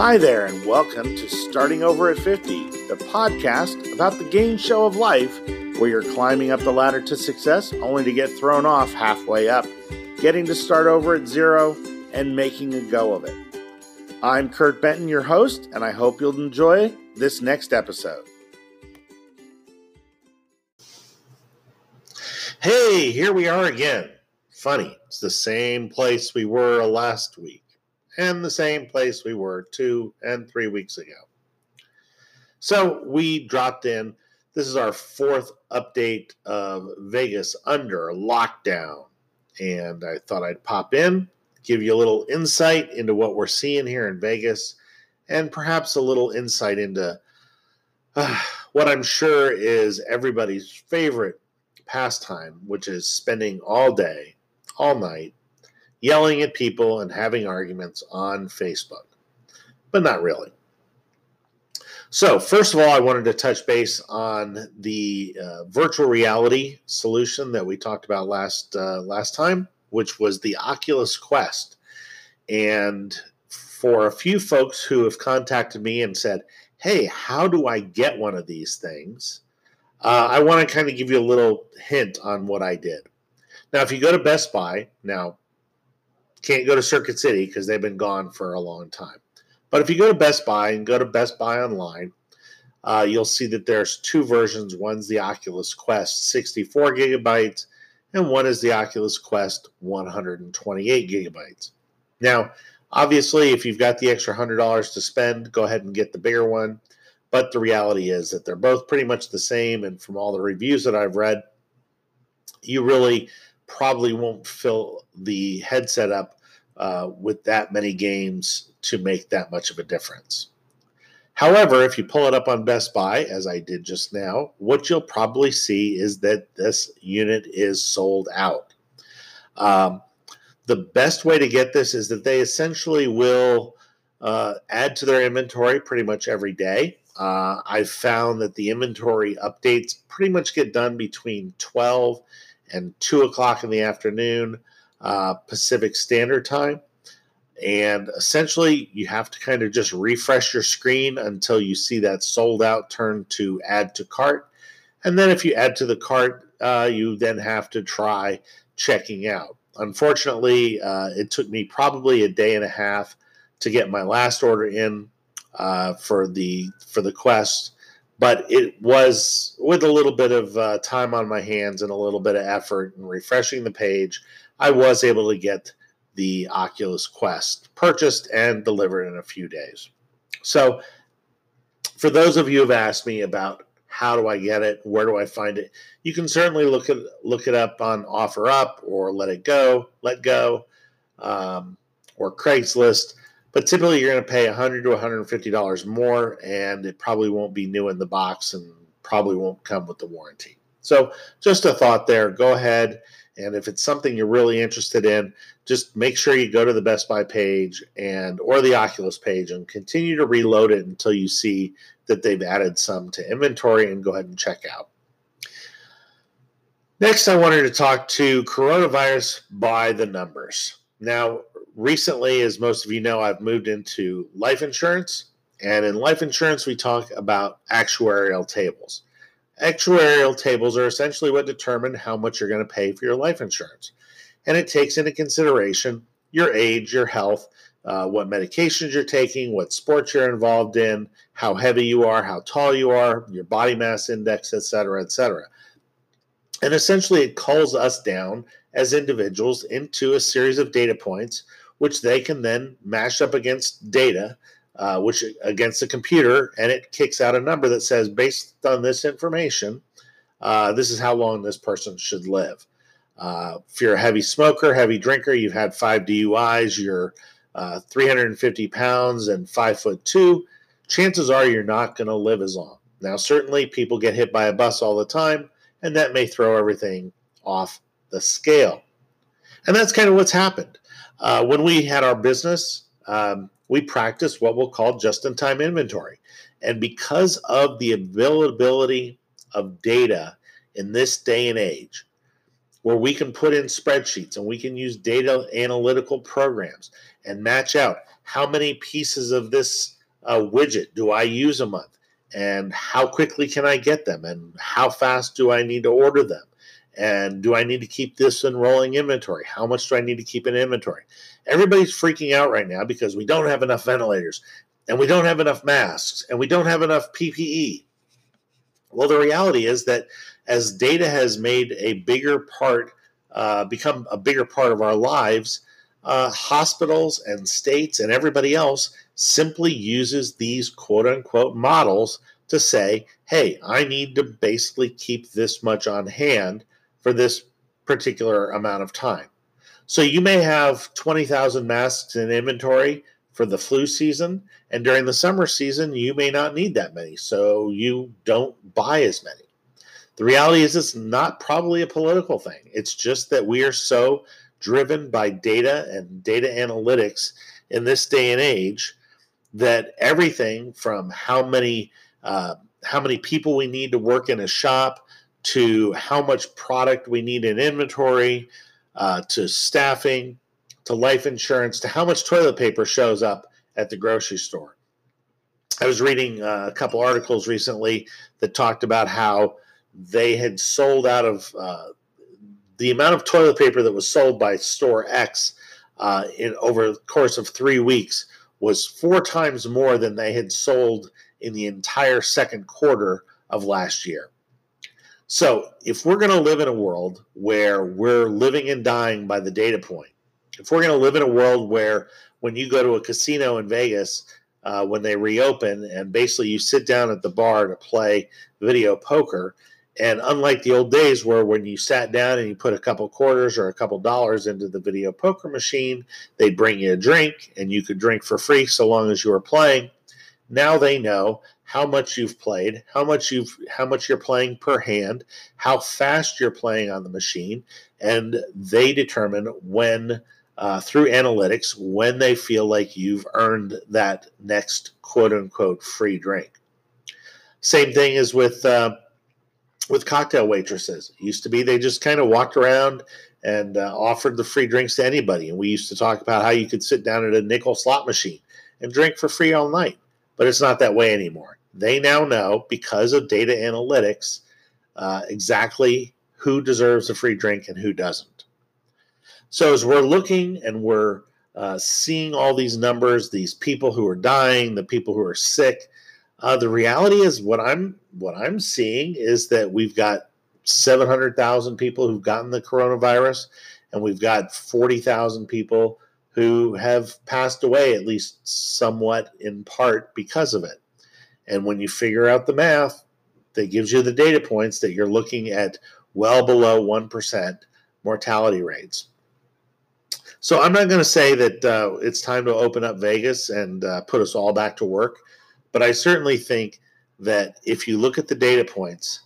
Hi there, and welcome to Starting Over at 50, the podcast about the game show of life where you're climbing up the ladder to success only to get thrown off halfway up, getting to start over at zero, and making a go of it. I'm Kurt Benton, your host, and I hope you'll enjoy this next episode. Hey, here we are again. Funny, it's the same place we were last week and the same place we were two and three weeks ago. So we dropped in. This is our fourth update of Vegas under lockdown. And I thought I'd pop in, give you a little insight into what we're seeing here in Vegas, and perhaps a little insight into uh, what I'm sure is everybody's favorite pastime, which is spending all day, all night yelling at people and having arguments on Facebook, but not really. So, first of all, I wanted to touch base on the uh, virtual reality solution that we talked about last uh, last time, which was the Oculus Quest. And for a few folks who have contacted me and said, "Hey, how do I get one of these things?" Uh, I want to kind of give you a little hint on what I did. Now, if you go to Best Buy, now can't go to Circuit City because they've been gone for a long time. But if you go to Best Buy and go to Best Buy online, uh, you'll see that there's two versions. One's the Oculus Quest 64 gigabytes, and one is the Oculus Quest 128 gigabytes. Now, obviously, if you've got the extra $100 to spend, go ahead and get the bigger one. But the reality is that they're both pretty much the same. And from all the reviews that I've read, you really probably won't fill the headset up uh, with that many games to make that much of a difference. However, if you pull it up on Best Buy, as I did just now, what you'll probably see is that this unit is sold out. Um, the best way to get this is that they essentially will uh, add to their inventory pretty much every day. Uh, I've found that the inventory updates pretty much get done between 12 and 2 o'clock in the afternoon uh, Pacific Standard Time. And essentially, you have to kind of just refresh your screen until you see that sold out turn to add to cart. And then, if you add to the cart, uh, you then have to try checking out. Unfortunately, uh, it took me probably a day and a half to get my last order in uh, for the for the quest but it was with a little bit of uh, time on my hands and a little bit of effort and refreshing the page i was able to get the oculus quest purchased and delivered in a few days. So for those of you who have asked me about how do i get it where do i find it you can certainly look at look it up on offerup or let it go let go um, or craigslist but typically you're going to pay 100 to 150 dollars more and it probably won't be new in the box and probably won't come with the warranty. So just a thought there. Go ahead and if it's something you're really interested in just make sure you go to the best buy page and or the oculus page and continue to reload it until you see that they've added some to inventory and go ahead and check out. Next i wanted to talk to coronavirus by the numbers. Now recently, as most of you know, I've moved into life insurance. And in life insurance, we talk about actuarial tables. Actuarial tables are essentially what determine how much you're going to pay for your life insurance. And it takes into consideration your age, your health, uh, what medications you're taking, what sports you're involved in, how heavy you are, how tall you are, your body mass index, et cetera, et cetera. And essentially, it calls us down as individuals into a series of data points which they can then mash up against data, uh, which against the computer, and it kicks out a number that says, based on this information, uh, this is how long this person should live. Uh, if you're a heavy smoker, heavy drinker, you've had five DUIs, you're uh, 350 pounds and five foot two, chances are you're not going to live as long. Now, certainly people get hit by a bus all the time, and that may throw everything off the scale. And that's kind of what's happened. Uh, when we had our business, um, we practiced what we'll call just in time inventory. And because of the availability of data in this day and age, where we can put in spreadsheets and we can use data analytical programs and match out how many pieces of this uh, widget do I use a month and how quickly can I get them and how fast do I need to order them and do I need to keep this in rolling inventory? How much do I need to keep in inventory? Everybody's freaking out right now because we don't have enough ventilators and we don't have enough masks and we don't have enough PPE. Well, the reality is that as data has made a bigger part, uh, become a bigger part of our lives, uh, hospitals and states and everybody else simply uses these quote unquote models to say, hey, I need to basically keep this much on hand for this particular amount of time. So you may have 20,000 masks in inventory for the flu season, and during the summer season, you may not need that many. So you don't buy as many. The reality is, it's not probably a political thing. It's just that we are so driven by data and data analytics in this day and age that everything from how many uh, how many people we need to work in a shop to how much product we need in inventory uh, to staffing to life insurance to how much toilet paper shows up at the grocery store i was reading uh, a couple articles recently that talked about how they had sold out of uh, the amount of toilet paper that was sold by store X uh, in over the course of three weeks was four times more than they had sold in the entire second quarter of last year. So, if we're going to live in a world where we're living and dying by the data point, if we're going to live in a world where when you go to a casino in Vegas, uh, when they reopen, and basically you sit down at the bar to play video poker, and unlike the old days where when you sat down and you put a couple quarters or a couple dollars into the video poker machine, they'd bring you a drink and you could drink for free so long as you were playing. Now they know how much you've played, how much you've how much you're playing per hand, how fast you're playing on the machine, and they determine when uh, through analytics when they feel like you've earned that next quote unquote free drink. Same thing is with uh, with cocktail waitresses. It used to be they just kind of walked around and uh, offered the free drinks to anybody. And we used to talk about how you could sit down at a nickel slot machine and drink for free all night. But it's not that way anymore. They now know because of data analytics uh, exactly who deserves a free drink and who doesn't. So as we're looking and we're uh, seeing all these numbers, these people who are dying, the people who are sick, uh, the reality is what I'm what I'm seeing is that we've got 700,000 people who've gotten the coronavirus, and we've got 40,000 people who have passed away, at least somewhat in part because of it. And when you figure out the math, that gives you the data points that you're looking at well below 1% mortality rates. So I'm not going to say that uh, it's time to open up Vegas and uh, put us all back to work. But I certainly think that if you look at the data points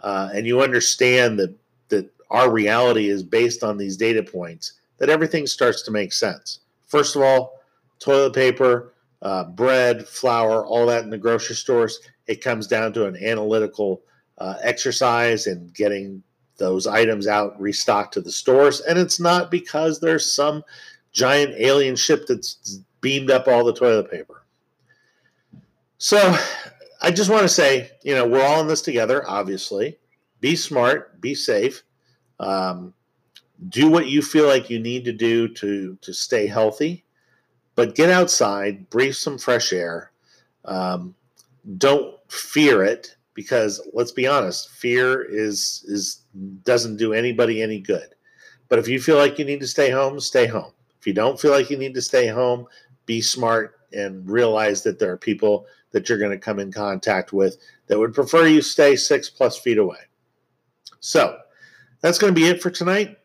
uh, and you understand that that our reality is based on these data points, that everything starts to make sense. First of all, toilet paper, uh, bread, flour, all that in the grocery stores, it comes down to an analytical uh, exercise and getting those items out restocked to the stores. And it's not because there's some giant alien ship that's beamed up all the toilet paper. So I just want to say, you know, we're all in this together, obviously. Be smart, be safe. Um, do what you feel like you need to do to, to stay healthy, but get outside, breathe some fresh air. Um, don't fear it because let's be honest, fear is is doesn't do anybody any good. But if you feel like you need to stay home, stay home. If you don't feel like you need to stay home, be smart and realize that there are people that you're going to come in contact with that would prefer you stay six plus feet away. So that's going to be it for tonight.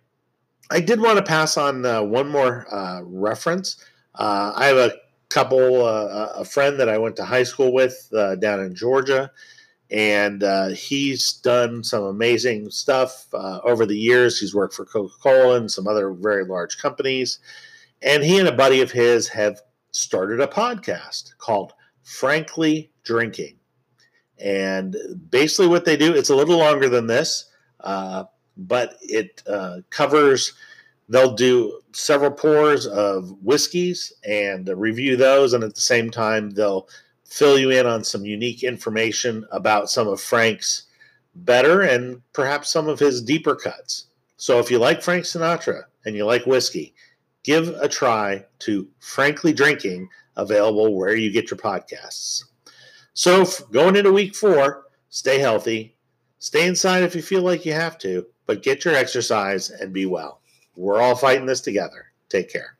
I did want to pass on uh, one more uh, reference. Uh, I have a couple, uh, a friend that I went to high school with uh, down in Georgia, and uh, he's done some amazing stuff over the years. He's worked for Coca Cola and some other very large companies. And he and a buddy of his have started a podcast called Frankly Drinking. And basically, what they do, it's a little longer than this. Uh, but it uh, covers. They'll do several pours of whiskeys and review those, and at the same time, they'll fill you in on some unique information about some of Frank's better and perhaps some of his deeper cuts. So if you like Frank Sinatra and you like whiskey, give a try to Frankly Drinking, available where you get your podcasts. So going into week four, stay healthy, stay inside if you feel like you have to, but get your exercise and be well. We're all fighting this together. Take care.